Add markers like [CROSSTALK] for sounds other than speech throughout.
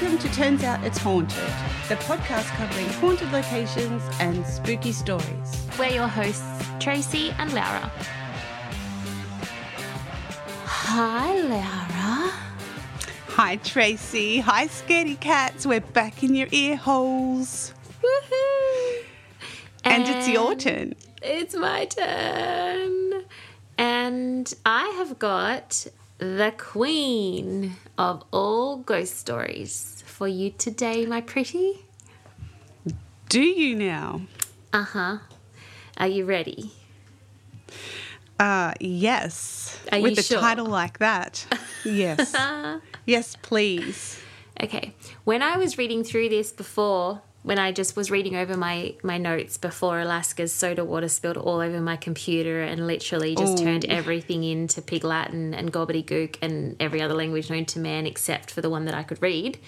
Welcome to Turns Out It's Haunted, the podcast covering haunted locations and spooky stories. We're your hosts, Tracy and Laura. Hi, Laura. Hi, Tracy. Hi, Scaredy Cats. We're back in your ear holes. Woohoo! And, it's your turn. It's my turn. And I have got the queen of all ghost stories for you today, my pretty. Do you now? Uh huh. Are you ready? Uh, yes. Are With a sure? title like that. [LAUGHS] Yes. yes, please. Okay. When I was reading through this before, when I just was reading over my my notes before Alaska's soda water spilled all over my computer and literally just Ooh. turned everything into Pig Latin and gobbledygook and every other language known to man except for the one that I could read.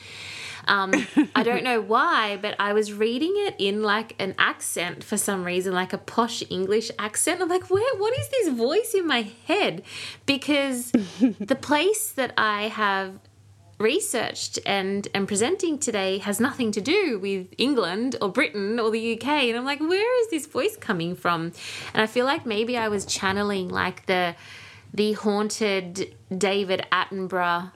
Um, [LAUGHS] I don't know why, but I was reading it in like an accent for some reason, like a posh English accent. I'm like, where? What is this voice in my head? Because [LAUGHS] the place that I have researched and and presenting today has nothing to do with England or Britain or the UK and I'm like where is this voice coming from? And I feel like maybe I was channeling like the the haunted David Attenborough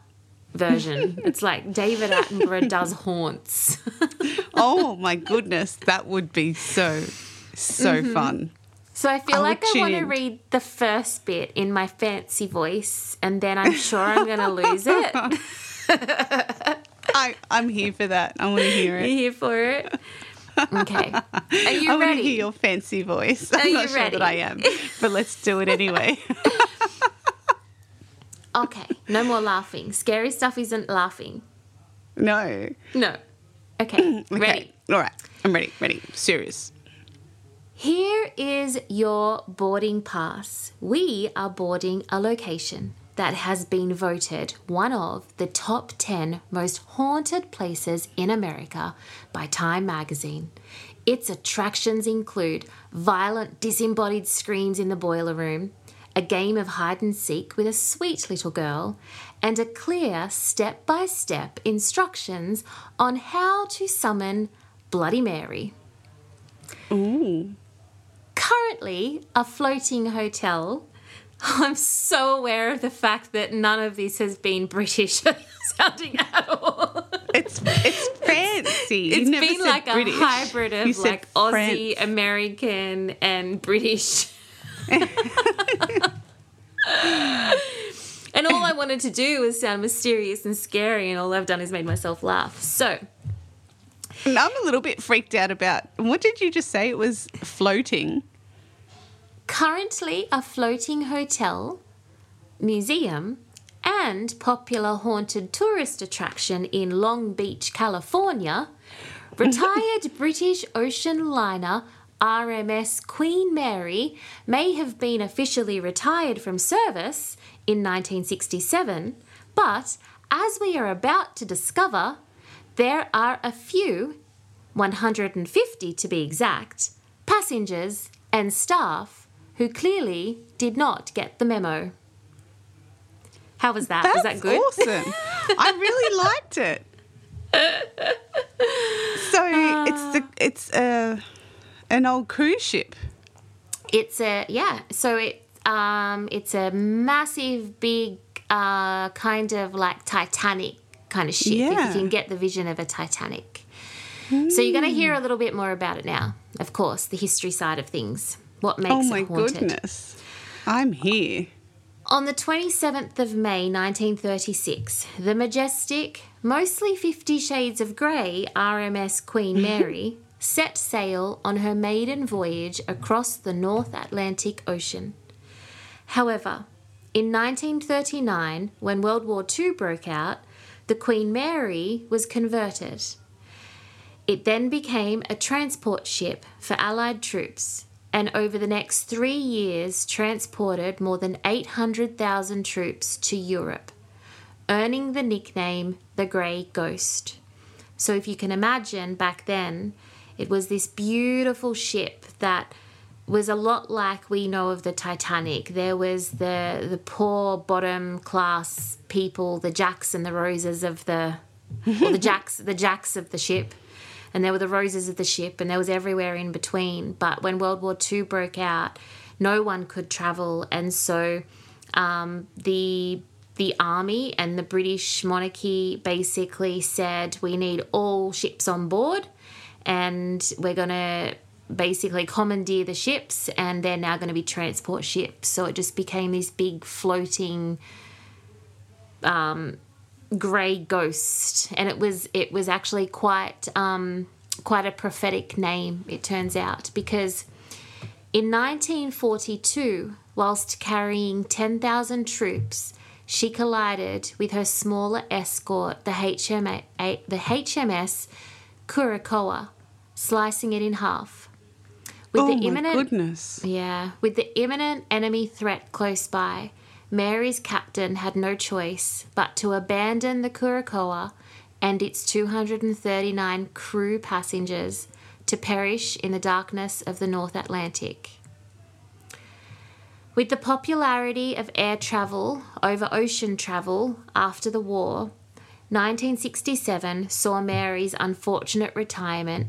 version. [LAUGHS] It's like David Attenborough does haunts. [LAUGHS] Oh my goodness, that would be so, so Mm-hmm. fun. so I feel I would like I want to read the first bit in my fancy voice and then I'm sure I'm going to lose it [LAUGHS] [LAUGHS] I, I'm here for that. I want to hear it. you here for it okay are you [LAUGHS] I want to hear your fancy voice. I'm Are not you sure ready? that I am, but let's do it anyway. [LAUGHS] Okay, no more laughing. Scary stuff isn't laughing. no. No. Okay, [CLEARS THROAT] Okay. ready. All right. I'm ready. Ready. Serious. Here is your boarding pass. We are boarding a location that has been voted one of the top 10 most haunted places in America by Time magazine. Its attractions include violent disembodied screams in the boiler room, a game of hide and seek with a sweet little girl, and a clear step by step instructions on how to summon Bloody Mary. Ooh. Currently, a floating hotel. [LAUGHS] I'm so aware of the fact that none of this has been British [LAUGHS] sounding at all. It's [LAUGHS] it's fancy. You It's never been like British. a hybrid You of said like Aussie, France. American, and British. and all I wanted to do was sound mysterious and scary, and all I've done is made myself laugh. So, I'm a little bit freaked out about what did you just say? It was floating. Currently a floating hotel, museum, and popular haunted tourist attraction in Long Beach, California, [LAUGHS] retired British ocean liner RMS Queen Mary may have been officially retired from service in 1967, but as we are about to discover, there are a few 150 to be exact, passengers and staff who clearly did not get the memo. How was that? That's was that good? awesome. [LAUGHS] I really liked it. So it's the it's a an old cruise ship. It's a yeah. So it um it's a massive, big, uh, kind of like Titanic kind of ship. If you can get the vision of a Titanic. So you're going to hear a little bit more about it now. Of course, the history side of things. What oh makes Oh my it haunted? goodness. I'm here. On the 27th of May 1936, the majestic, mostly Fifty Shades of Grey RMS Queen [LAUGHS] Mary set sail on her maiden voyage across the North Atlantic Ocean. However, in 1939, when World War II broke out, the Queen Mary was converted. It then became a transport ship for Allied troops and over the next three years transported more than 800,000 troops to Europe, earning the nickname the Grey Ghost. So, if you can imagine back then, it was this beautiful ship that was a lot like we know of the Titanic. There was the the poor bottom class people, the jacks and the roses of the or the [LAUGHS] jacks the jacks of the ship. And there were the roses of the ship and there was everywhere in between. But when World War II broke out, no one could travel and so um, the the army and the British monarchy basically said we need all ships on board and we're going to basically commandeer the ships and they're now going to be transport ships so it just became this big floating um, grey ghost and it was it was actually quite um, quite a prophetic name it turns out because in 1942 whilst carrying 10,000 troops she collided with her smaller escort the HMA, the HMS Curacoa slicing it in half with oh the imminent goodness. Yeah, with the imminent enemy threat close by, Mary's captain had no choice but to abandon the Curacoa and its 239 crew passengers to perish in the darkness of the North Atlantic. With the popularity of air travel over ocean travel after the war, 1967 saw Mary's unfortunate retirement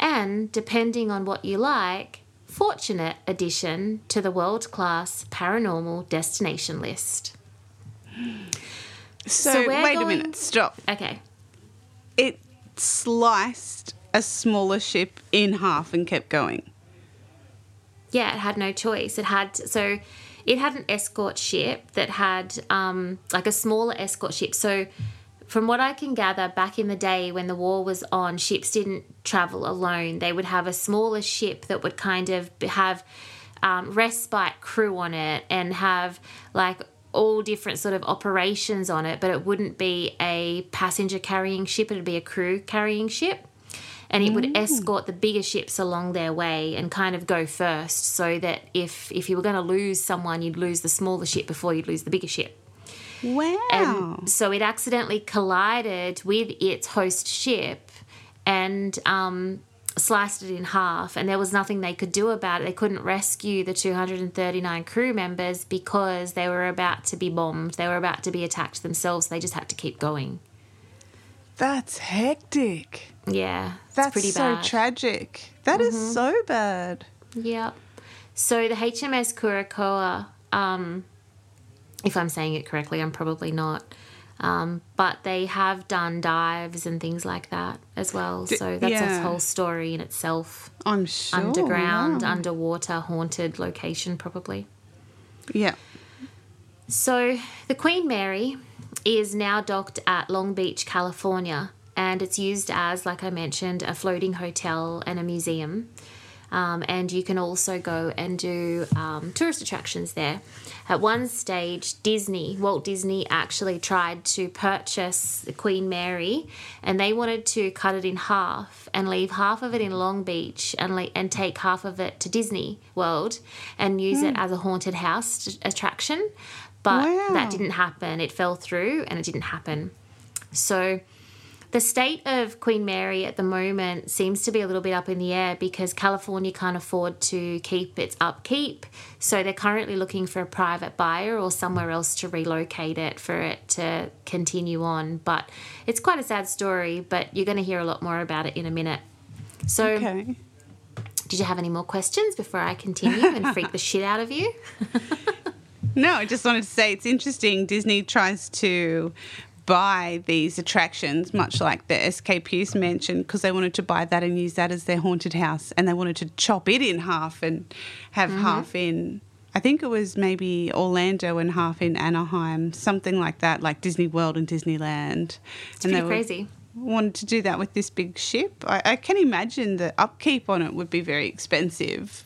and, depending on what you like, fortunate addition to the world class paranormal destination list. So, so wait going... a minute, stop. Okay. It sliced a smaller ship in half and kept going. Yeah, it had no choice. It had so it had an escort ship that had um, like a smaller escort ship. So from what I can gather, back in the day when the war was on, ships didn't travel alone. They would have a smaller ship that would kind of have um, respite crew on it and have like all different sort of operations on it, but it wouldn't be a passenger carrying ship, it would be a crew carrying ship. And it would mm. escort the bigger ships along their way and kind of go first so that if if you were going to lose someone, you'd lose the smaller ship before you'd lose the bigger ship. Wow. And so it accidentally collided with its host ship and um, sliced it in half. And there was nothing they could do about it. They couldn't rescue the 239 crew members because they were about to be bombed, they were about to be attacked themselves. They just had to keep going. That's hectic. Yeah. That's pretty so bad. tragic. That mm-hmm. is so bad. Yep. So the HMS Curacoa um, if I'm saying it correctly, I'm probably not. Um, but they have done dives and things like that as well. So that's yeah. a whole story in itself. I'm sure. Underground, wow. underwater, haunted location, probably. Yeah. So the Queen Mary is now docked at Long Beach, California, and it's used as, like I mentioned, a floating hotel and a museum. Um, and you can also go and do um, tourist attractions there. At one stage, Disney, Walt Disney, actually tried to purchase the Queen Mary, and they wanted to cut it in half and leave half of it in Long Beach and le- and take half of it to Disney World and use mm. it hmm. as a haunted house attraction. But wow. that didn't happen. It fell through, and it didn't happen. So the state of Queen Mary at the moment seems to be a little bit up in the air because California can't afford to keep its upkeep. So they're currently looking for a private buyer or somewhere else to relocate it for it to continue on. But it's quite a sad story, but you're going to hear a lot more about it in a minute. So, okay. did you have any more questions before I continue and freak the shit out of you? [LAUGHS] no, I just wanted to say it's interesting. Disney tries to buy these attractions, much like the Escapees mentioned, because they wanted to buy that and use that as their haunted house, and they wanted to chop it in half and have mm-hmm. half in. I think it was maybe Orlando and half in Anaheim, something like that, like Disney World and Disneyland. It's and pretty crazy. Wanted to do that with this big ship. I, I can imagine the upkeep on it would be very expensive.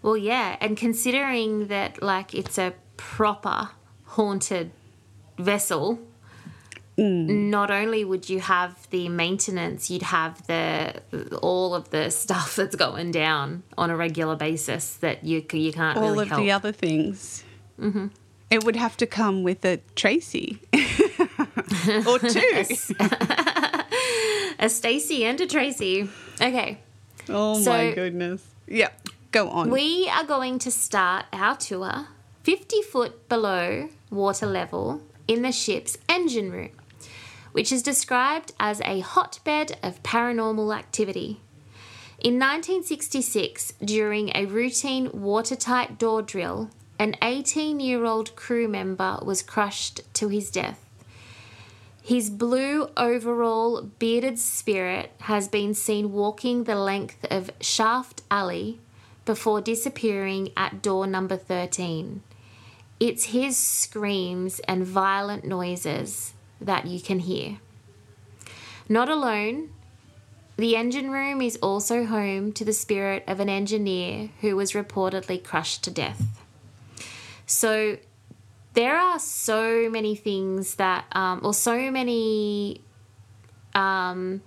Well, yeah, and considering that like it's a proper haunted vessel. not only would you have the maintenance, you'd have the all of the stuff that's going down on a regular basis that you you can't All really of help. the other things. Mm-hmm. It would have to come with a Tracy [LAUGHS] or two. [LAUGHS] a Stacy and a Tracy. Okay. Oh So- my goodness. Yeah, go on. We are going to start our tour 50 foot below water level in the ship's engine room, which is described as a hotbed of paranormal activity. In 1966, during a routine watertight door drill, an 18 year old crew member was crushed to his death. His blue overall bearded spirit has been seen walking the length of Shaft Alley before disappearing at door number 13. It's his screams and violent noises that you can hear. Not alone, the engine room is also home to the spirit of an engineer who was reportedly crushed to death. So there are so many things that, um, or so many um,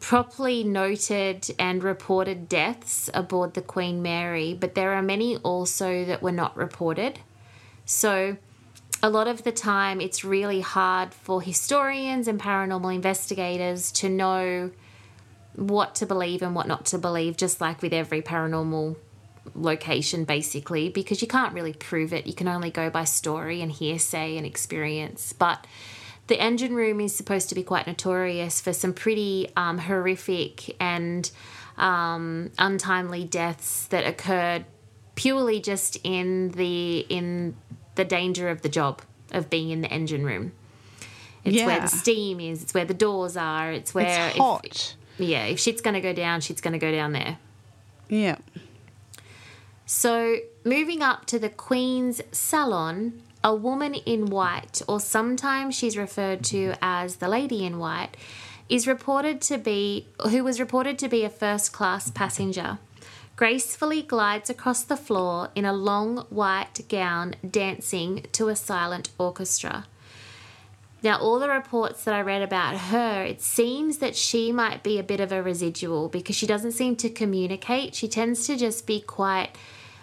properly noted and reported deaths aboard the Queen Mary, but there are many also that were not reported. So, a lot of the time, it's really hard for historians and paranormal investigators to know what to believe and what not to believe, just like with every paranormal location, basically, because you can't really prove it. You can only go by story and hearsay and experience. But the engine room is supposed to be quite notorious for some pretty um, horrific and um, untimely deaths that occurred purely just in the in the danger of the job of being in the engine room. It's where the steam is. It's where the doors are. It's where it's if- hot. yeah, if shit's gonna go down, shit's gonna go down there. yeah. So, moving up to the Queen's Salon, a woman in white, or sometimes she's referred to as the Lady in White, is reported to be who was reported to be a first class passenger. Gracefully glides across the floor in a long white gown, dancing to a silent orchestra. Now, all the reports that I read about her, it seems that she might be a bit of a residual because she doesn't seem to communicate. She tends to just be quite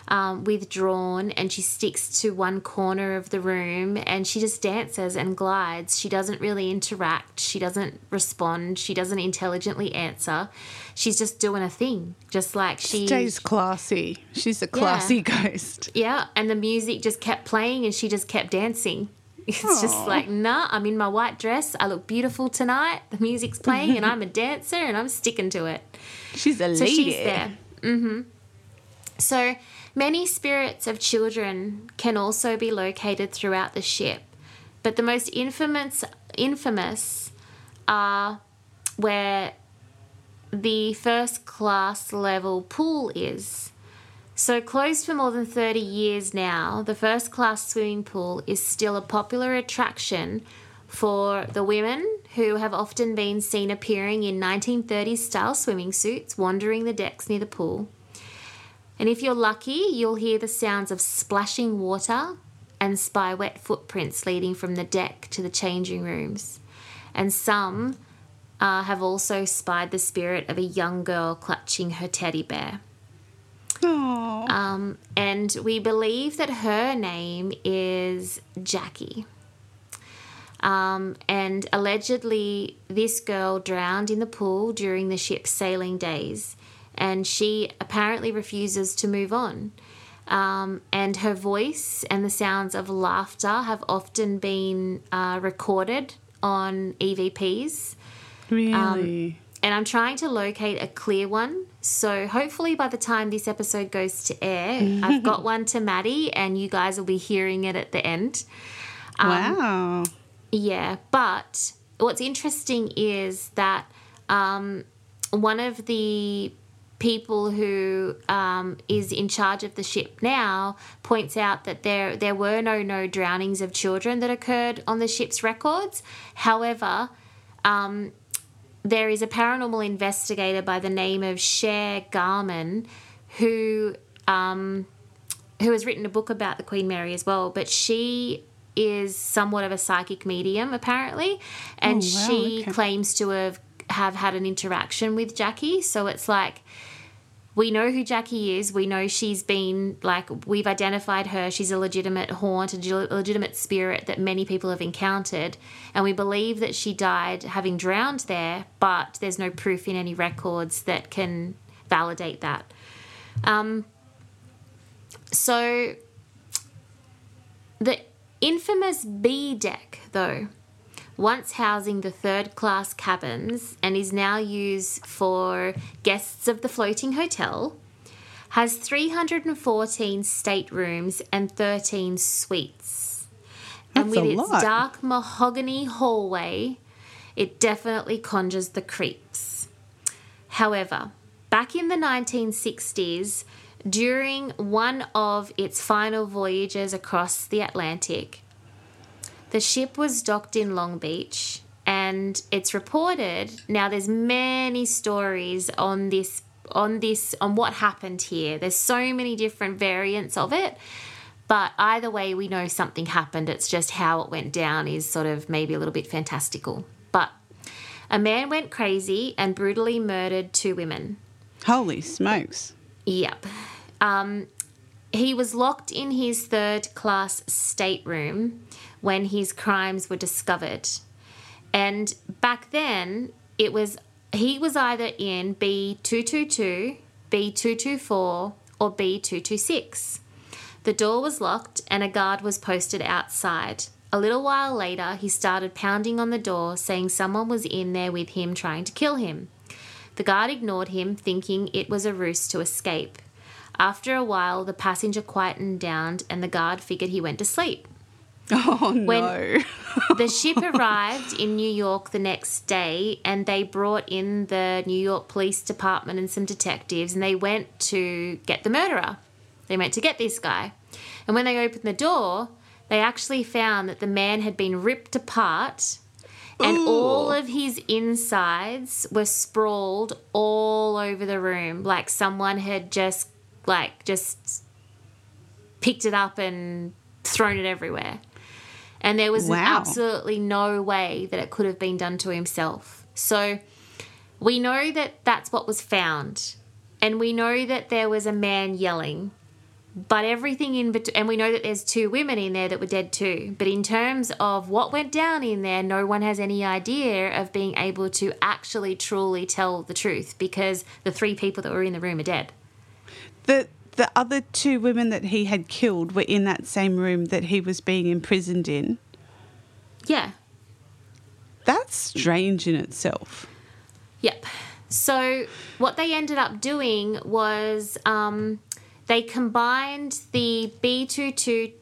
um, withdrawn and she sticks to one corner of the room and she just dances and glides. She doesn't really interact. She doesn't respond. She doesn't intelligently answer. She's just doing a thing, just like she. Stays classy. She's a classy [LAUGHS] ghost. Yeah, and the music just kept playing and she just kept dancing. [LAUGHS] It's just like, nah, I'm in my white dress. I look beautiful tonight. The music's playing and I'm a [LAUGHS] dancer and I'm sticking to it. She's a So lady. she's there. Mm-hmm. So many spirits of children can also be located throughout the ship, but the most infamous infamous are where the first class level pool is. So, closed for more than 30 years now, the first class swimming pool is still a popular attraction for the women who have often been seen appearing in 1930s style swimming suits wandering the decks near the pool. And if you're lucky, you'll hear the sounds of splashing water and spy wet footprints leading from the deck to the changing rooms. And some uh, have also spied the spirit of a young girl clutching her teddy bear. Um, and we believe that her name is Jackie. Um, and allegedly, this girl drowned in the pool during the ship's sailing days, and she apparently refuses to move on. Um, and her voice and the sounds of laughter have often been uh, recorded on EVPs really? and I'm trying to locate a clear one. So hopefully by the time this episode goes to air, I've got [LAUGHS] one to Maddie and you guys will be hearing it at the end. Um, wow. Yeah, but what's interesting is that um, one of the people who um, is in charge of the ship now points out that there there were no no drownings of children that occurred on the ship's records. However, um, there is a paranormal investigator by the name of Cher Garman who um, who has written a book about the Queen Mary as well. But she is somewhat of a psychic medium, apparently, and Oh, wow, she okay. claims to have have had an interaction with Jackie. So it's like we know who Jackie is. We know she's been like we've identified her. She's a legitimate haunt, a legitimate spirit that many people have encountered, and we believe that she died having drowned there. But there's no proof in any records that can validate that. Um, so the infamous B deck, though, once housing the third class cabins and is now used for guests of the floating hotel, has 314 staterooms and 13 suites. That's and with its lot. dark mahogany hallway, it definitely conjures the creeps. However, back in the 1960s, during one of its final voyages across the Atlantic, the ship was docked in Long Beach and it's reported now there's many stories on this on this on what happened here. There's so many different variants of it. But either way we know something happened. It's just how it went down is sort of maybe a little bit fantastical. But a man went crazy and brutally murdered two women. Holy smokes. Yep. Um, he was locked in his third class stateroom when his crimes were discovered. And back then, it was he was either in B222, B224, or B226. The door was locked and a guard was posted outside. A little while later, he started pounding on the door, saying someone was in there with him trying to kill him. The guard ignored him, thinking it was a ruse to escape. After a while, the passenger quietened down and the guard figured he went to sleep. [LAUGHS] Oh When- no. The ship arrived in New York the next day and they brought in the New York Police Department and some detectives and they went to get the murderer. They went to get this guy. And when they opened the door, they actually found that the man had been ripped apart and Ooh. all of his insides were sprawled all over the room like someone had just like just picked it up and thrown it everywhere. And there was Wow. absolutely no way that it could have been done to himself. So we know that that's what was found. And we know that there was a man yelling. But everything in between, and we know that there's two women in there that were dead too. But in terms of what went down in there, no one has any idea of being able to actually truly tell the truth because the three people that were in the room are dead. The the other two women that he had killed were in that same room that he was being imprisoned in. Yeah, That's strange in itself. Yep. So what they ended up doing was um, they combined the B22,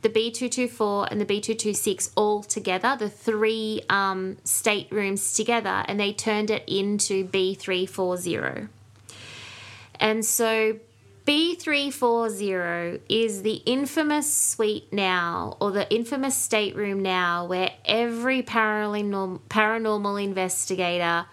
the B224, and the B226 all together, the three um, staterooms together, and they turned it into B340. And so B340 is the infamous suite now, or the infamous stateroom now, where every paranormal, paranormal investigator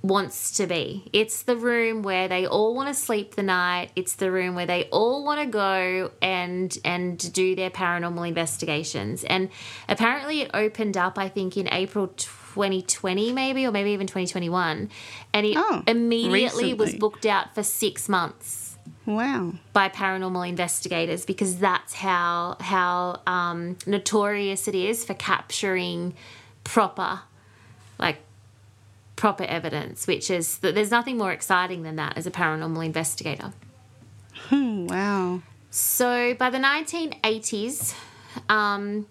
wants to be. It's the room where they all want to sleep the night. It's the room where they all want to go and and do their paranormal investigations. And apparently it opened up I think in April 2020 maybe or maybe even 2021 and it Oh, immediately was booked out for 6 months Wow. by paranormal investigators because that's how how um, notorious it is for capturing proper like proper evidence which is that there's nothing more exciting than that as a paranormal investigator Hmm, wow. so by the 1980s um,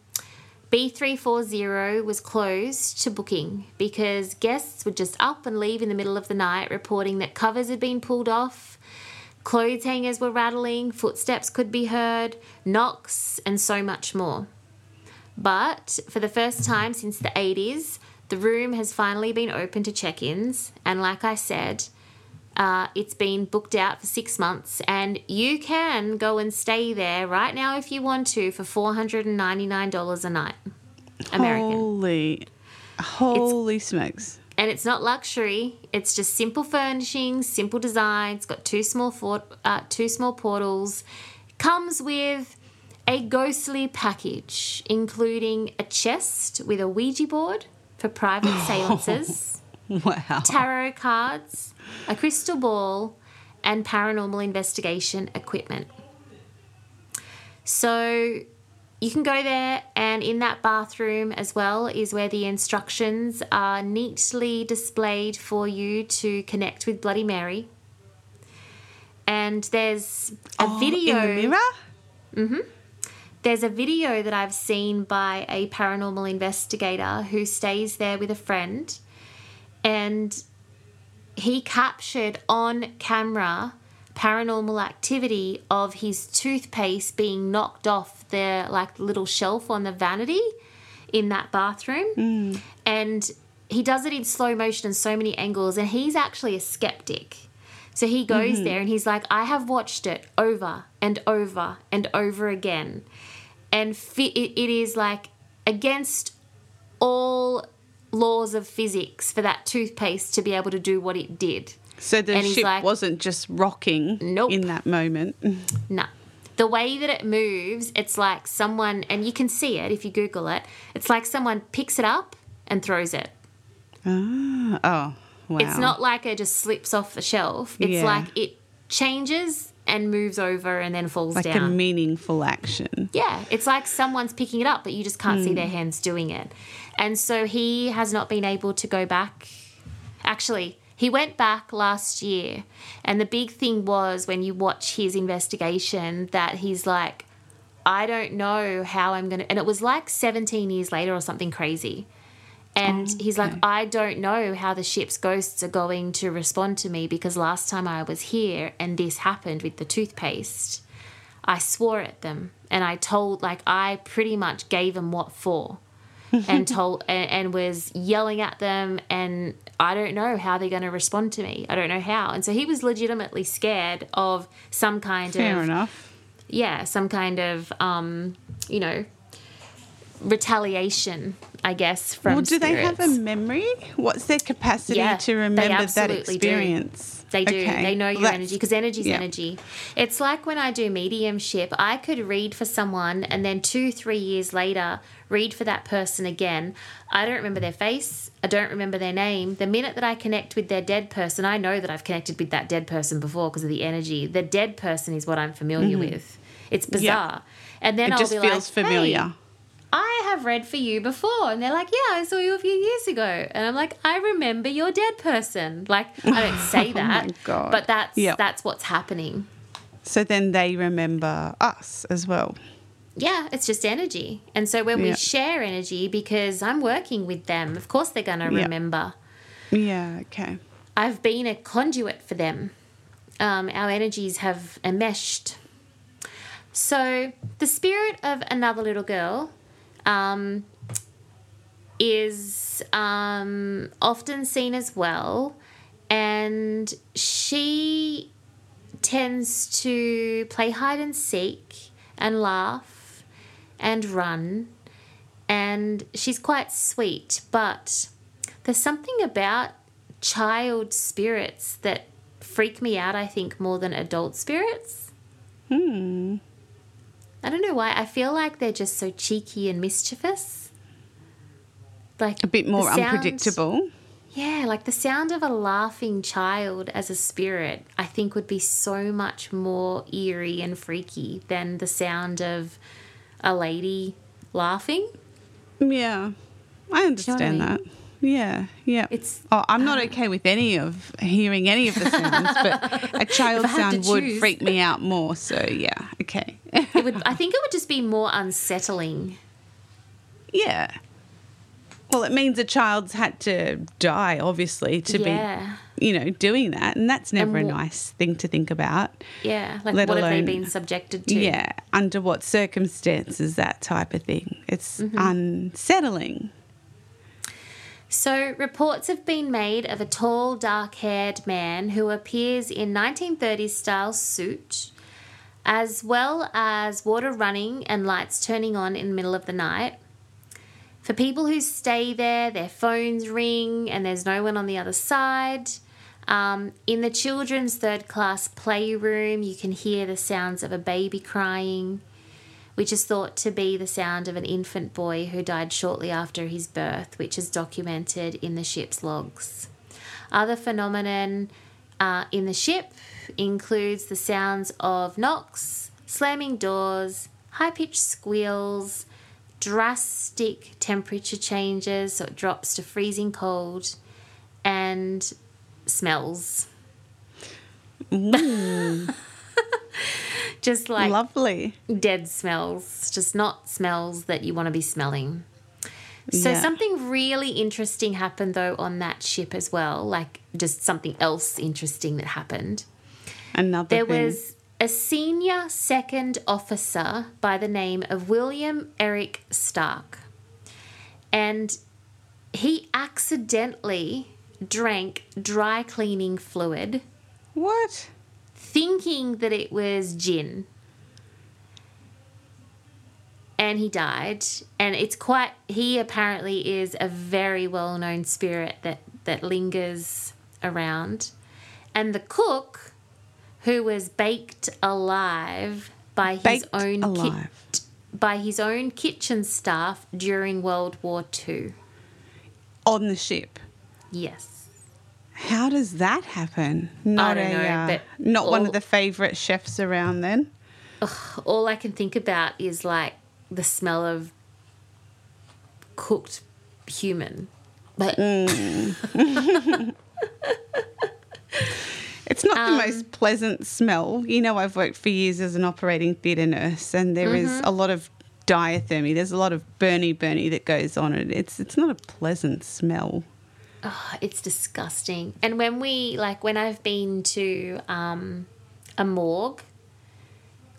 B340 was closed to booking because guests would just up and leave in the middle of the night reporting that covers had been pulled off, clothes hangers were rattling, footsteps could be heard, knocks, and so much more. But for the first time since the 80s, the room has finally been open to check ins, and like I said, uh, it's been booked out for six months, and you can go and stay there right now if you want to for four hundred and ninety nine dollars a night, American. Holy, holy smokes. And it's not luxury; it's just simple furnishings, simple design. It's got two small for, uh, two small portals. Comes with a ghostly package, including a chest with a Ouija board for private [LAUGHS] seances, Wow. tarot cards, a crystal ball, and paranormal investigation equipment. So you can go there, and in that bathroom as well is where the instructions are neatly displayed for you to connect with Bloody Mary. And there's a Oh, video. in the mirror. Mm-hmm. There's a video that I've seen by a paranormal investigator who stays there with a friend, and he captured on camera paranormal activity of his toothpaste being knocked off the like little shelf on the vanity in that bathroom. Hmm. And he does it in slow motion and so many angles and he's actually a skeptic. So he goes mm-hmm. there and he's like i have watched it over and over and over again. And fi- it, it is like against all laws of physics for that toothpaste to be able to do what it did So the And ship like- wasn't just rocking Nope. in that moment. [LAUGHS] No. The way that it moves, it's like someone, and you can see it if you Google it, it's like someone picks it up and throws it. Ah, oh, wow. It's not like it just slips off the shelf. It's Yeah. like it changes and moves over and then falls like a down. meaningful action. Yeah, it's like someone's picking it up, but you just can't see their hands doing it. And so he has not been able to go back. Actually, he went back last year, and the big thing was when you watch his investigation that he's like, I don't know how I'm going to. And it was like 17 years later or something crazy. And oh, he's like. I don't know how the ship's ghosts are going to respond to me because last time I was here and this happened with the toothpaste, I swore at them and I told, like, I pretty much gave them what for [LAUGHS] and told, and, and was yelling at them. And I don't know how they're going to respond to me. I don't know how. And so he was legitimately scared of some kind Fair of enough. yeah, some kind of um, you know, retaliation, I guess, from Well, do they have a memory? What's their capacity Yeah, to remember that experience? do. They do. Okay, They know your that's- energy because energy's yeah. energy. It's like when I do mediumship, I could read for someone and then two, three years later, read for that person again. I don't remember their face. I don't remember their name. The minute that I connect with their dead person, I know that I've connected with that dead person before because of the energy. The dead person is what I'm familiar with. It's bizarre. And then Mm-hmm. It I'll just be feels like, familiar. Hey, I have read for you before. And they're like, Yeah, I saw you a few years ago. And I'm like, I remember your dead person. Like, I don't [LAUGHS] say that. Oh my God. But that's Yep. that's what's happening. So then they remember us as well. Yeah, it's just energy. And so when we share energy, because I'm working with them, of course they're gonna Yeah. remember. Yeah, okay. I've been a conduit for them. Um, our energies have enmeshed. So the spirit of another little girl um, is um, often seen as well, and she tends to play hide and seek and laugh and run, and she's quite sweet, but there's something about child spirits that freak me out, I think, more than adult spirits. Hmm. I don't know why. I feel like they're just so cheeky and mischievous. Like A bit more sound- unpredictable. Yeah, like the sound of a laughing child as a spirit, I think would be so much more eerie and freaky than the sound of a lady laughing. Yeah. I I understand mean? that. Yeah, yeah. It's- oh, I'm not okay with any of hearing any of the [LAUGHS] sounds, but a child If I had to sound would choose. freak me out more. So yeah, okay. It would I think it would just be more unsettling. yeah. Well, it means a child's had to die, obviously, to yeah. be, you know, doing that, and that's never a wh- nice thing to think about. Yeah. Like Let what have they alone- been subjected to? Yeah, under what circumstances, that type of thing. It's Mm-hmm. unsettling. So, reports have been made of a tall, dark haired man who appears in 1930s style suit, as well as water running and lights turning on in the middle of the night. For people who stay there, their phones ring and there's no one on the other side. Um, in the children's third class playroom, you can hear the sounds of a baby crying. Which is thought to be the sound of an infant boy who died shortly after his birth, which is documented in the ship's logs. Other phenomenon uh, in the ship includes the sounds of knocks, slamming doors, high pitched squeals, drastic temperature changes, so it drops to freezing cold, and smells. [LAUGHS] just like Lovely. dead smells, just not smells that you want to be smelling. So Yeah. something really interesting happened though on that ship as well, like just something else interesting that happened. Another There thing. was a senior second officer by the name of William Eric Stark. And he accidentally drank dry cleaning fluid What? Thinking that it was gin. And he died. And it's quite, he apparently is a very well known spirit that, that lingers around. And the cook, who was baked alive by his Baked own alive. by his own kitchen staff during World War II. On the ship. Yes. How does that happen? Not don't a, know, uh, but not one of the favourite chefs around then. all I can think about is like the smell of cooked human. But [LAUGHS] It's not Um, the most pleasant smell. You know, I've worked for years as an operating theatre nurse, and there is Mm-hmm. a lot of diathermy. There's a lot of burny, burny that goes on. It it's it's not a pleasant smell. It's disgusting. And when we like when I've been to um, a morgue,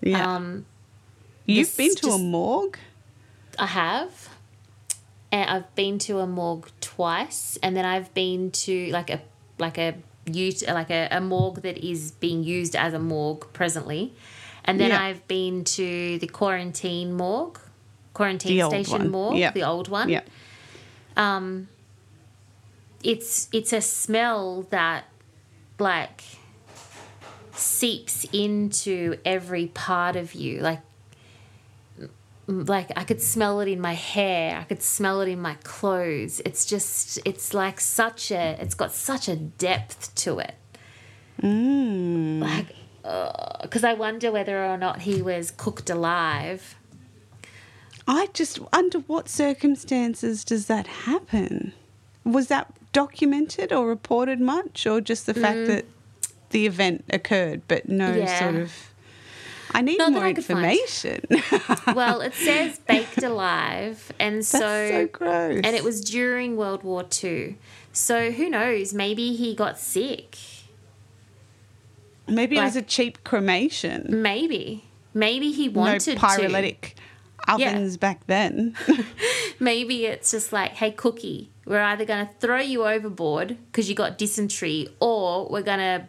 Yeah, um, you've been to a morgue. I have. And I've been to a morgue twice, and then I've been to like a like a like a, a morgue that is being used as a morgue presently, and then Yeah. I've been to the quarantine morgue, quarantine The station morgue, Yeah. the old one. Yeah, Um, it's it's a smell that like seeps into every part of you like like I could smell it in my hair, I could smell it in my clothes. It's just it's like such a it's got such a depth to it. Mm. Like because I wonder whether or not he was cooked alive. I just under what circumstances does that happen? Was that documented or reported much, or just the fact that the event occurred, but no Mm. Yeah. sort of? I need Not more I information. [LAUGHS] Well, it says baked alive, and That's so, so gross. and it was during World War Two. So who knows? Maybe he got sick. Maybe it was a cheap cremation. Maybe, maybe he No wanted to. pyrolytic ovens back then. [LAUGHS] Maybe it's just like, hey, Cookie, we're either going to throw you overboard because you got dysentery, or we're going to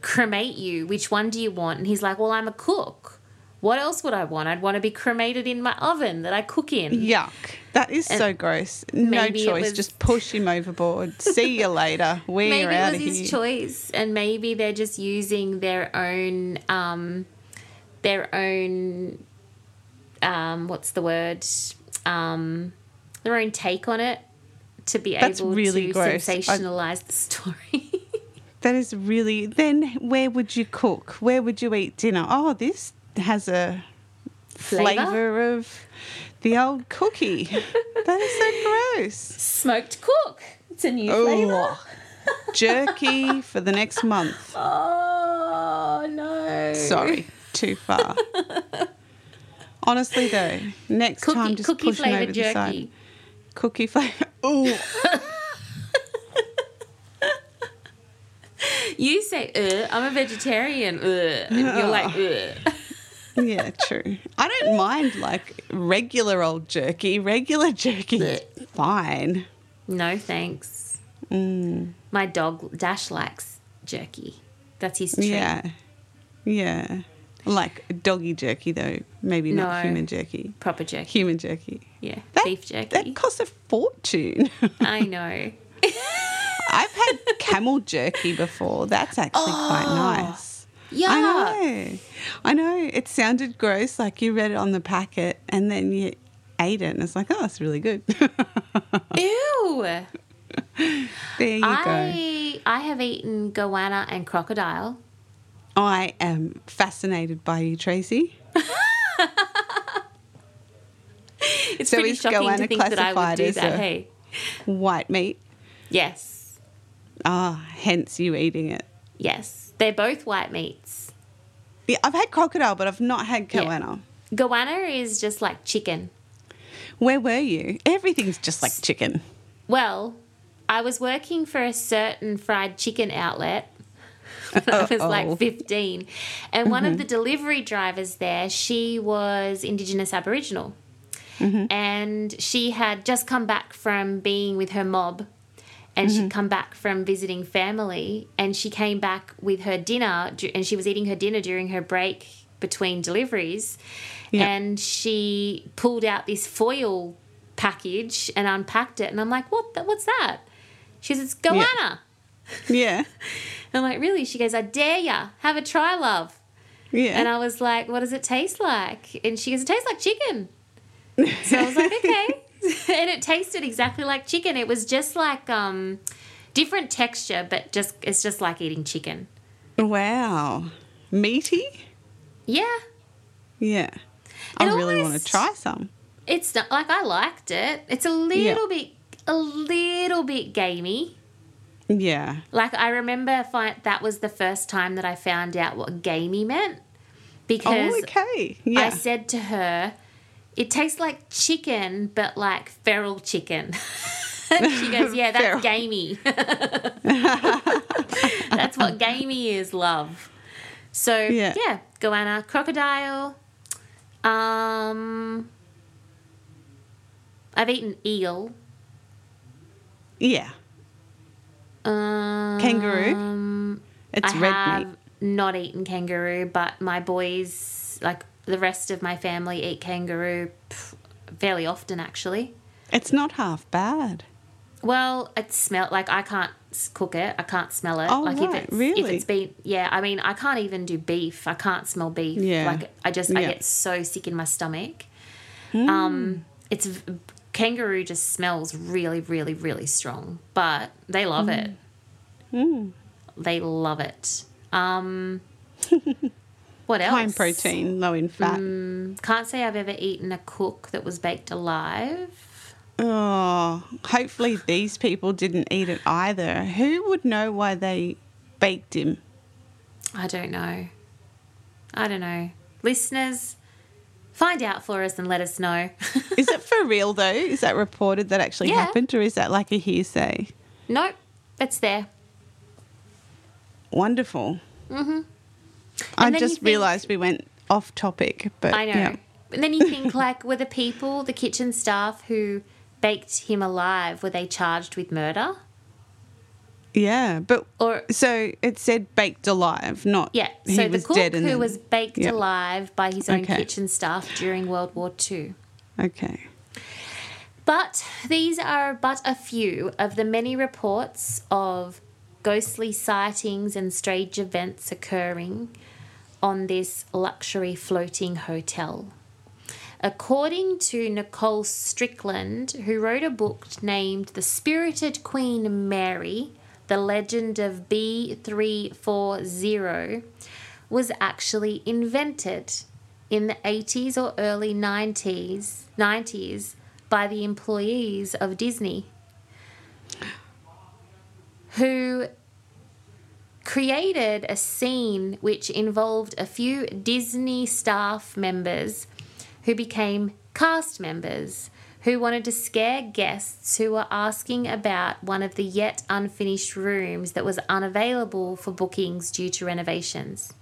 cremate you. Which one do you want? And he's like, well, I'm a cook. What else would I want? I'd want to be cremated in my oven that I cook in. Yuck. That is so gross. No choice. was- Just push him overboard. See you later. [LAUGHS] We're maybe out it of was his here. choice and maybe they're just using their own um their own um what's the word um their own take on it to be That's able really to gross. I- the story [LAUGHS] That is really. Then where would you cook? Where would you eat dinner? Oh, this has a Flavour? flavour of the old cookie. [LAUGHS] that is so gross. smoked cook it's a new flavor Oh, [LAUGHS] jerky for the next month. oh no Sorry, too far. Honestly, though, next cookie time just push him over flavored the side. Cookie flavour. [LAUGHS] Ooh, [LAUGHS] you say uh, i'm a vegetarian uh, and you're like uh. [LAUGHS] yeah, true. I don't mind like regular old jerky. Regular jerky, fine. no thanks Mm. my dog dash likes jerky that's his treat Yeah, yeah. Like doggy jerky though, maybe not human jerky. proper jerky Human jerky. Yeah, That, beef jerky. That costs a fortune. [LAUGHS] I know. [LAUGHS] I've had camel jerky before. That's actually quite Oh. nice. Yeah. I know. I know. It sounded gross, like you read it on the packet and then you ate it and it's like, oh, it's really good. [LAUGHS] Ew. there you go. I I have eaten goanna and crocodile. I am fascinated by you, Tracy. [LAUGHS] It's So pretty shocking to goanna think that I would do as that. Hey. White meat. Yes. Ah, hence you eating it. Yes. They're both white meats. Yeah, I've had crocodile, but I've not had Yeah. goanna. Goanna is just like chicken. Where were you? Everything's just like chicken. Well, I was working for a certain fried chicken outlet [LAUGHS] when I was like 15. And one of the delivery drivers there, she was Indigenous Aboriginal. Mm-hmm. And she had just come back from being with her mob. And she'd mm-hmm. come back from visiting family. And she came back with her dinner. And she was eating her dinner during her break between deliveries. Yeah. And she pulled out this foil package and unpacked it. And I'm like, what? The, what's that? She says, it's goanna. Yeah. [LAUGHS] I'm like, really? She goes, I dare ya. Have a try, love. Yeah. And I was like, what does it taste like? And she goes, it tastes like chicken. So I was like, [LAUGHS] okay. [LAUGHS] and it tasted exactly like chicken. It was just like um, different texture, but just it's just like eating chicken. wow. Meaty? Yeah. Yeah. I It really want to try some. It's not like I liked it. It's a little bit a little bit gamey. Yeah. Like I remember find, that was the first time that I found out what gamey meant. Because Oh, okay. Yeah. I said to her, it tastes like chicken, but like feral chicken. [LAUGHS] she goes, Yeah, that's Feral. gamey. [LAUGHS] that's what gamey is, love. So Yeah. yeah, goanna, crocodile. Um I've eaten eel. yeah. Um, Kangaroo? It's I red have meat. not eaten kangaroo, but my boys, like the rest of my family, eat kangaroo pff, fairly often, actually. It's not half bad. Well, it smell like I can't cook it. I can't smell it. Oh, like right, if it's if it's been yeah. I mean, I can't even do beef. I can't smell beef. Yeah. Like I just I Yeah. Hmm. get so sick in my stomach. Um, it's kangaroo just smells really, really, really strong, but they love it. Mm. They love it. Um, [LAUGHS] what else? High in protein, low in fat. Mm. Can't say I've ever eaten a cook that was baked alive. Oh, hopefully these people didn't eat it either. Who would know why they baked him? I don't know. I don't know. Listeners, find out for us and let us know. [LAUGHS] Is it for real though? Is that reported that actually Yeah. happened, or is that like a hearsay? nope, it's there. Wonderful. Mm-hmm. I And then you just think- realised we went off topic, but I know. yeah. And then you think, [LAUGHS] like, were the people, the kitchen staff who baked him alive, were they charged with murder? Yeah, but Or so it said baked alive, not yeah, he so the was cook dead who then- was baked Yeah. alive by his own Okay. kitchen staff during World War Two. okay. But these are but a few of the many reports of ghostly sightings and strange events occurring on this luxury floating hotel. According to Nicole Strickland, who wrote a book named The Spirited Queen Mary, The Legend of B340, was actually invented in the 80s or early 90s, 90s by the employees of Disney who created a scene which involved a few Disney staff members who became cast members who wanted to scare guests who were asking about one of the yet unfinished rooms that was unavailable for bookings due to renovations.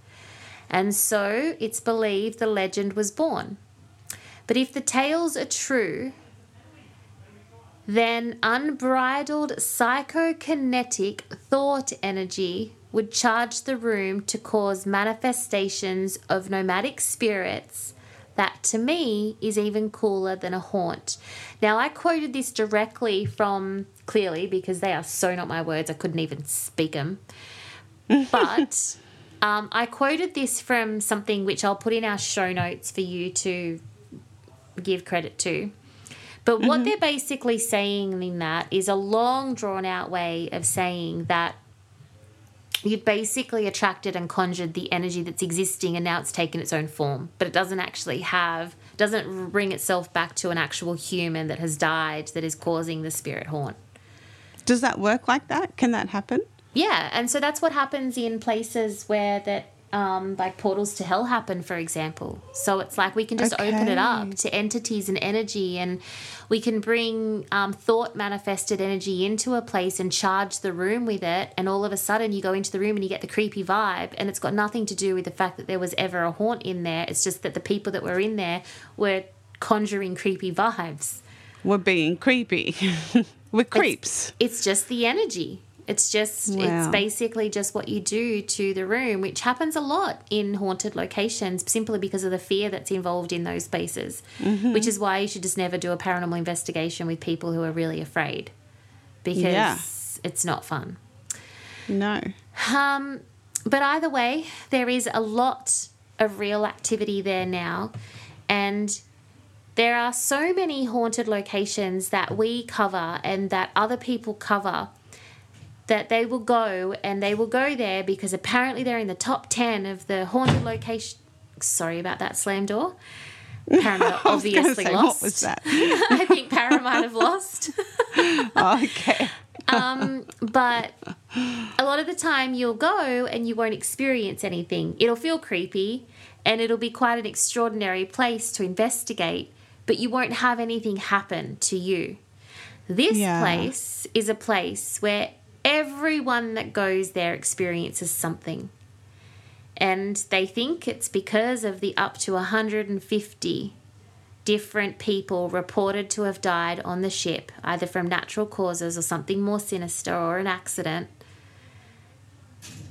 And so it's believed the legend was born. But if the tales are true, then unbridled psychokinetic thought energy would charge the room to cause manifestations of nomadic spirits that to me is even cooler than a haunt. Now, I quoted this directly from Clearly because they are so not my words, I couldn't even speak them. [LAUGHS] But Um, I quoted this from something which I'll put in our show notes for you to give credit to. But what they're basically saying in that is a long, drawn out way of saying that you've basically attracted and conjured the energy that's existing and now it's taken its own form. But it doesn't actually have, doesn't bring itself back to an actual human that has died that is causing the spirit haunt. Does that work like that? Can that happen? Yeah, and so that's what happens in places where that um, like portals to hell happen, for example. So it's like we can just open it up to entities and energy, and we can bring um, thought manifested energy into a place and charge the room with it. And all of a sudden, you go into the room and you get the creepy vibe, and it's got nothing to do with the fact that there was ever a haunt in there. It's just that the people that were in there were conjuring creepy vibes. We're being creepy. [LAUGHS] We're creeps. It's just the energy. It's just it's basically just what you do to the room, which happens a lot in haunted locations simply because of the fear that's involved in those spaces. Mm-hmm. Which is why you should just never do a paranormal investigation with people who are really afraid. Because Yeah. it's not fun. No. Um, but either way, there is a lot of real activity there now. And there are so many haunted locations that we cover and that other people cover that they will go and they will go there because apparently they're in the top 10 of the haunted location. Sorry about that slam door. Paramount [LAUGHS] obviously say, lost. What was that? [LAUGHS] I think Paramount might have lost. Oh, [LAUGHS] okay. Um, but a lot of the time you'll go and you won't experience anything. It'll feel creepy and it'll be quite an extraordinary place to investigate, but you won't have anything happen to you. This Yeah. place is a place where everyone that goes there experiences something. And they think it's because of the up to 150 different people reported to have died on the ship, either from natural causes or something more sinister or an accident.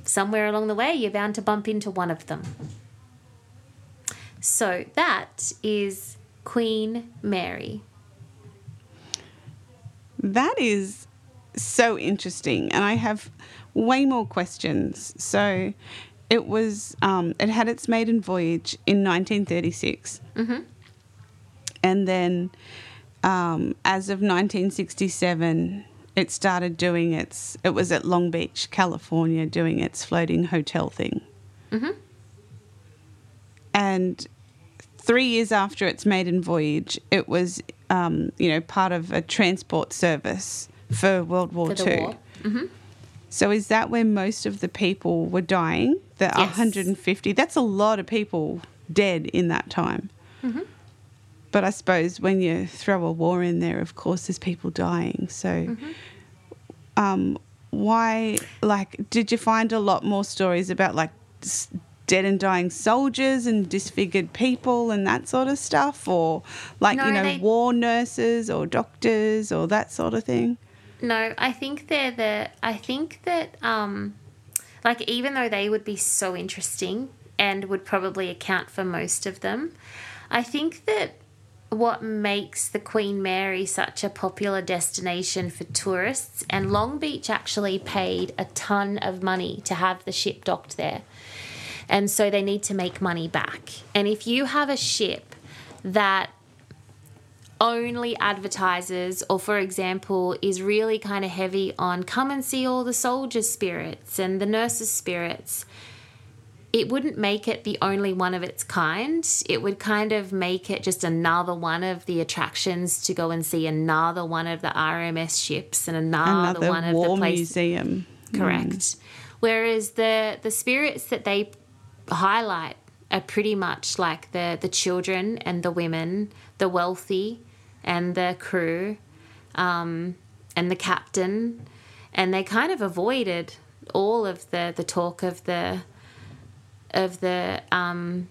Somewhere along the way, you're bound to bump into one of them. So that is Queen Mary. That is so interesting, and I have way more questions. So, it was um, it had its maiden voyage in 1936, Mm-hmm. and then um, as of 1967, it started doing its. It was at Long Beach, California, doing its floating hotel thing, Mm-hmm. and three years after its maiden voyage, it was, um, you know, part of a transport service for World War For Two. war. Mm-hmm. So is that where most of the people were dying? The Yes. 150. That's a lot of people dead in that time. Mm-hmm. But I suppose when you throw a war in there, of course, there's people dying. So, Mm-hmm. um, why? Like, did you find a lot more stories about like dead and dying soldiers and disfigured people and that sort of stuff, or like No, you know they- war nurses or doctors or that sort of thing? No, I think they're the. I think that, um, like, even though they would be so interesting and would probably account for most of them, I think that what makes the Queen Mary such a popular destination for tourists, and Long Beach actually paid a ton of money to have the ship docked there. And so they need to make money back. And if you have a ship that only advertises, or for example, is really kind of heavy on come and see all the soldiers' spirits and the nurses' spirits, it wouldn't make it the only one of its kind. It would kind of make it just another one of the attractions to go and see another one of the RMS ships and another, Another one of the places. museum. Correct. Hmm. Whereas the the spirits that they highlight are pretty much like the the children and the women, the wealthy, and the crew, um, and the captain, and they kind of avoided all of the the talk of the of the um,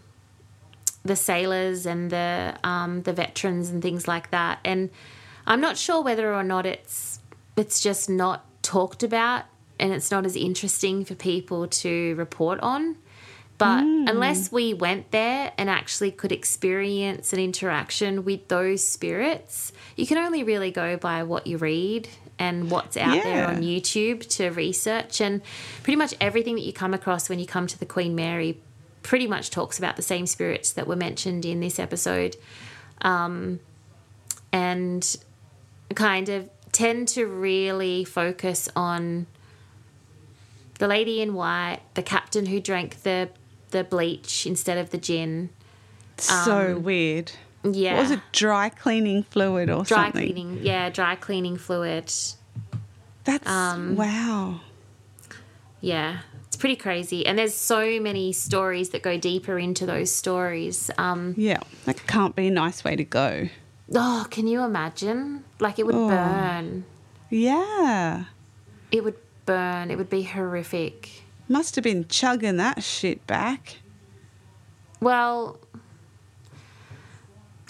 the sailors and the um, the veterans and things like that. And I'm not sure whether or not it's it's just not talked about and it's not as interesting for people to report on. But unless we went there and actually could experience an interaction with those spirits, you can only really go by what you read and what's out there on YouTube to research. And pretty much everything that you come across when you come to the Queen Mary pretty much talks about the same spirits that were mentioned in this episode. Um, and kind of tend to really focus on the lady in white, the captain who drank the the bleach instead of the gin. so weird. Yeah. What was it? Dry cleaning fluid or Dry something? cleaning, yeah, dry cleaning fluid. That's Um, wow. Yeah, it's pretty crazy. And there's so many stories that go deeper into those stories. Um, Yeah, that can't be a nice way to go. oh, can you imagine? Like it would Oh. burn. Yeah, It would burn. It would be horrific. Must have been chugging that shit back. Well,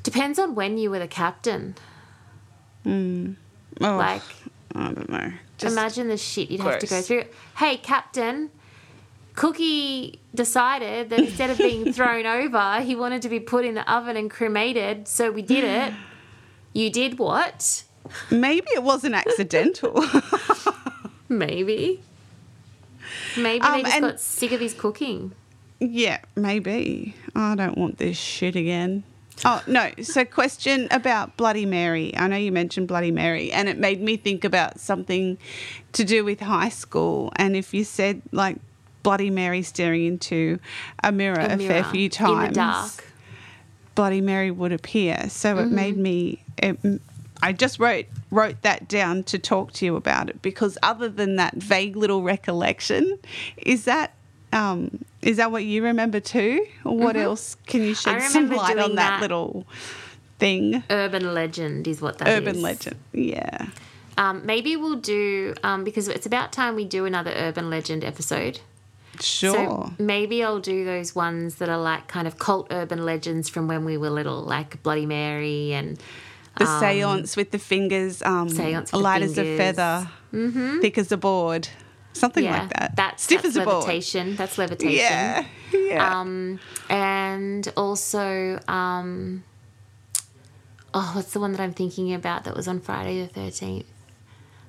depends on when you were the captain. Hmm. Oh, Like, I don't know. Just, imagine the shit you'd have to go through. Hey, captain, Cookie decided that instead of being [LAUGHS] thrown over, he wanted to be put in the oven and cremated. So we did it. [GASPS] You did what? maybe it wasn't accidental. [LAUGHS] Maybe. Maybe Um, they just and- got sick of his cooking. yeah, maybe. I don't want this shit again. Oh no! So, question about Bloody Mary. I know you mentioned Bloody Mary, and it made me think about something to do with high school. And if you said like Bloody Mary staring into a mirror a, fair few times, In the dark. Bloody Mary would appear. So it made me. It, I just wrote wrote that down to talk to you about it because other than that vague little recollection, is that um, is that what you remember too, or what else can you shed some light on that, that. little thing? Urban legend is what that is. Urban legend, yeah. Um, maybe we'll do, um, because it's about time we do another urban legend episode. Sure. So maybe I'll do those ones that are like kind of cult urban legends from when we were little, like Bloody Mary and the seance with the fingers, um, Seance with the light as a feather, thick as a board, something yeah, like that. That's, Stiff that's as a board. levitation. That's levitation. Yeah, [LAUGHS] yeah. Um, and also, um, oh, what's the one that I'm thinking about that was on Friday the 13th?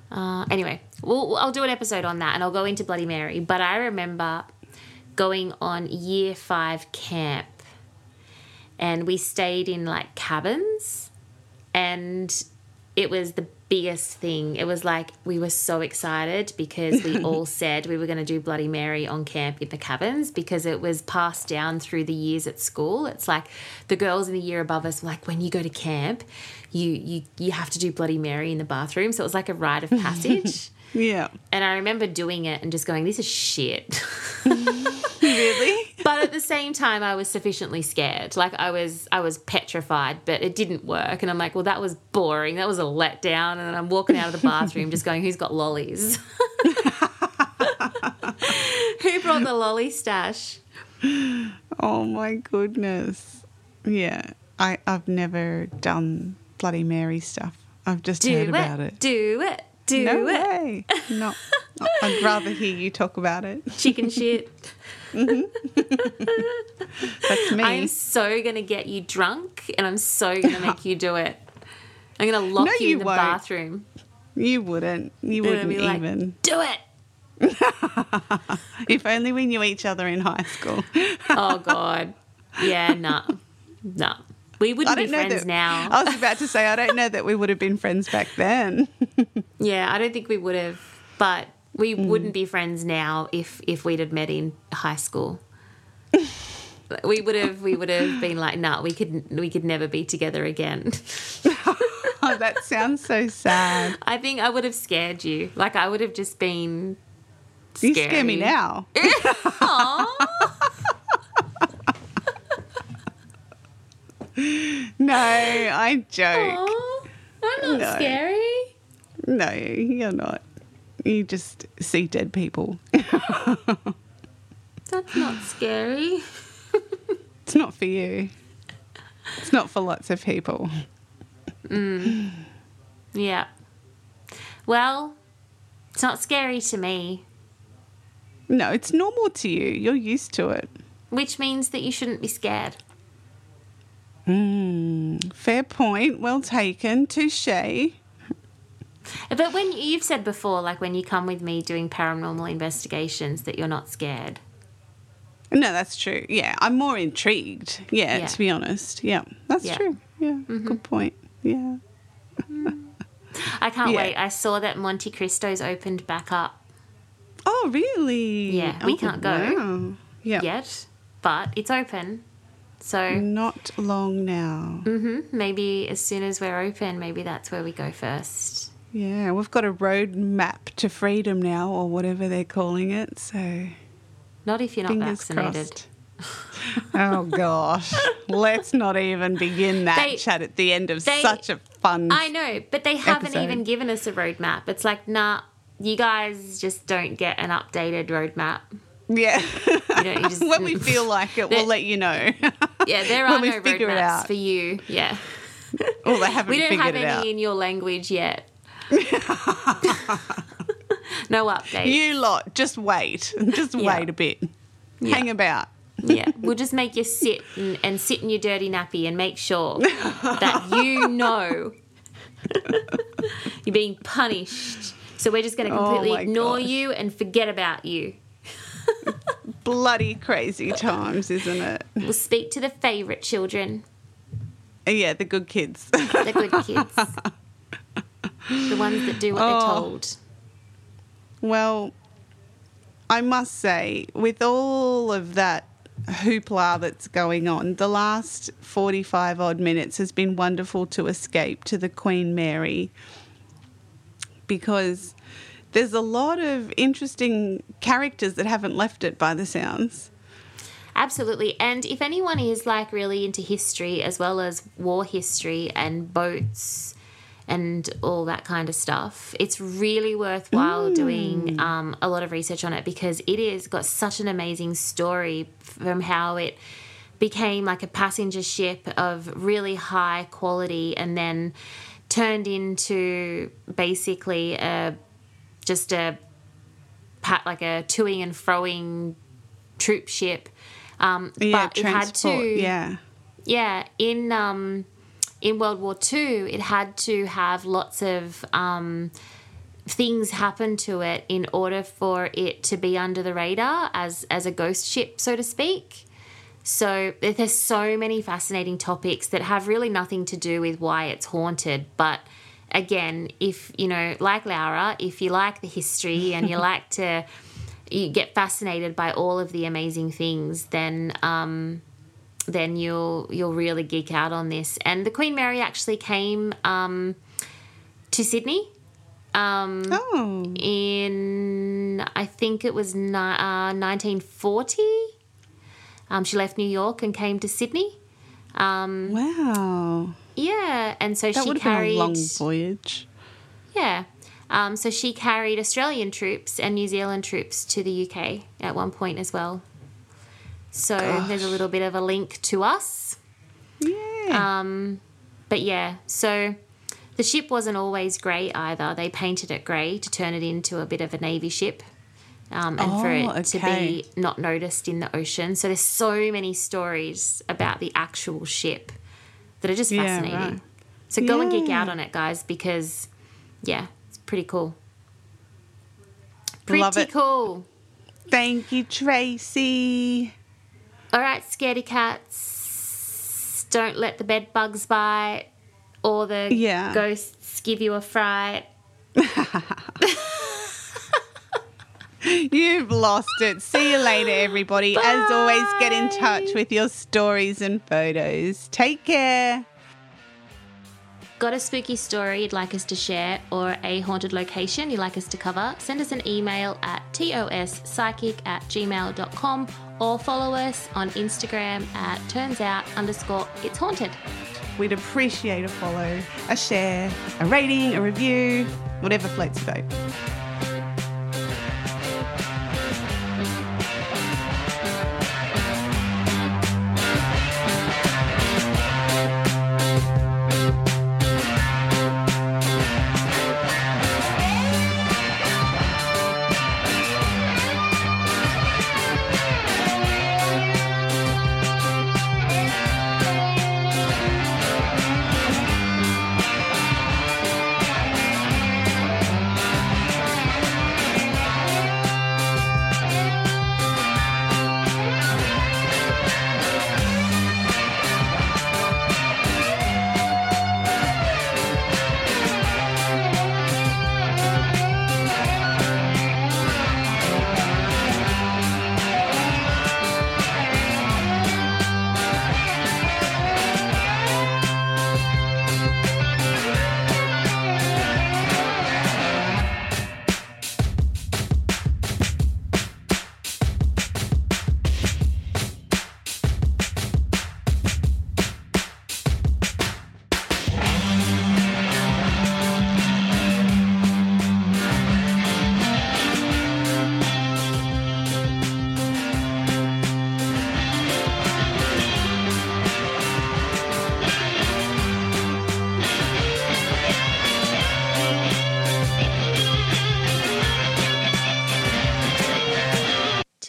Uh, anyway, we'll, I'll do an episode on that and I'll go into Bloody Mary. But I remember going on year five camp and we stayed in like cabins and it was the biggest thing. It was like we were so excited because we [LAUGHS] all said we were going to do Bloody Mary on camp in the cabins because it was passed down through the years at school. It's like the girls in the year above us were like when you go to camp, you you you have to do Bloody Mary in the bathroom. So it was like a rite of [LAUGHS] passage. Yeah. and I remember doing it and just going, "This is shit." [LAUGHS] Really? [LAUGHS] but at the same time i was sufficiently scared like i was i was petrified but it didn't work and i'm like well that was boring that was a letdown and i'm walking out of the bathroom just going who's got lollies [LAUGHS] who brought the lolly stash Oh my goodness. Yeah. I, I've never done Bloody Mary stuff. I've just do heard it, about it. do it do no it way. No. [LAUGHS] I'd rather hear you talk about it. chicken shit mm-hmm. That's me. i'm so gonna get you drunk and i'm so gonna make you do it i'm gonna lock No, you, you in the won't. bathroom you wouldn't. You wouldn't be like, even. do it [LAUGHS] If only we knew each other in high school. Oh God. Yeah, no. No. We wouldn't be friends that. now. I was about to say I don't know that we would have been friends back then. [LAUGHS] Yeah, I don't think we would have. But we Mm. wouldn't be friends now if if we'd have met in high school. we would have we would have been like, nah, we could we could never be together again. [LAUGHS] oh, that sounds so sad. I think I would have scared you. Like I would have just been You scare me scary. now. [LAUGHS] [LAUGHS] No, I joke. Aw, I'm not No. scary. No, you're not. You just see dead people. [LAUGHS] That's not scary. [LAUGHS] It's not for you. It's not for lots of people. Mm. Yeah. Well, it's not scary to me, No, it's normal to you. You're used to it. which means that you shouldn't be scared. Hmm. Fair point. Well taken. Touche. But when you've said before, like when you come with me doing paranormal investigations, that you're not scared. No, that's true. Yeah, I'm more intrigued. Yeah, Yeah. to be honest. Yeah, that's Yeah. true. Yeah, mm-hmm. good point. Yeah. [LAUGHS] I can't Yeah. wait. I saw that Monte Cristo's opened back up Oh, really? Yeah, we Oh, can't go. wow. Yeah. yet, but it's open. So Not long now. hmm maybe as soon as we're open, maybe that's where we go first. Yeah, we've got a road map to freedom now, or whatever they're calling it. So Not if you're not vaccinated. oh gosh, [LAUGHS] let's not even begin that They- chat at the end of they- such a fun. I know, but they haven't Episode. even given us a roadmap. It's like, nah, you guys just don't get an updated roadmap. Yeah. You know, you just [LAUGHS] when we [LAUGHS] feel like it, we'll let you know. [LAUGHS] yeah, there are no roadmaps for you. Yeah, oh, they haven't we don't have any out. in your language yet. no update. You lot, just wait. Just Yeah. wait a bit. Hang about. Yeah, we'll just make you sit and, and sit in your dirty nappy and make sure that you know you're being punished. So we're just going to Oh completely my ignore gosh. you and forget about you. [LAUGHS] Bloody crazy times, isn't it? We'll speak to the favourite children, Yeah, the good kids. the good kids, the ones that do what they're Oh. told. Well, I must say, with all of that hoopla that's going on, the last 45 odd minutes has been wonderful to escape to the Queen Mary because there's a lot of interesting characters that haven't left it by the sounds. Absolutely. And if anyone is like really into history as well as war history and boats and all that kind of stuff, it's really worthwhile doing um, a lot of research on it because it is got such an amazing story from how it became like a passenger ship of really high quality and then turned into basically a just a pat like a toing and froing troop ship. Um, Yeah, but it had to, yeah. yeah, in um, in World War Two, it had to have lots of um, things happen to it in order for it to be under the radar as as a ghost ship, so to speak. So there's so many fascinating topics that have really nothing to do with why it's haunted, but again, if you know, like Laura, if you like the history and you [LAUGHS] like to you get fascinated by all of the amazing things, then um, then you'll you'll really geek out on this. And the Queen Mary actually came um, to Sydney um, Oh, in I think it was ni- uh, 1940. Um, she left New York and came to Sydney. Um, wow. Yeah, and so That she would have been carried a long voyage. yeah. Um, so she carried Australian troops and New Zealand troops to the UK at one point as well. So there's a little bit of a link to us. Yeah. Um, but yeah, so the ship wasn't always grey either. They painted it grey to turn it into a bit of a navy ship. Um, and for Oh, it to be not noticed in the ocean. So there's so many stories about the actual ship that are just Yeah, fascinating. right. So go and geek out on it, guys, because yeah, it's pretty cool. Pretty Love it. cool. Thank you, Tracy. All right, scaredy cats. Don't let the bed bugs bite or the Yeah. ghosts give you a fright. [LAUGHS] [LAUGHS] You've lost it. See you later, everybody. As always, get in touch with your stories and photos. Take care. Got a spooky story you'd like us to share or a haunted location you'd like us to cover? Send us an email at tospsychic at gmail.com or follow us on Instagram at turnsout underscore it's haunted. We'd appreciate a follow, a share, a rating, a review, whatever floats your boat.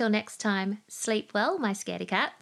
Until next time, sleep well, my scaredy cats.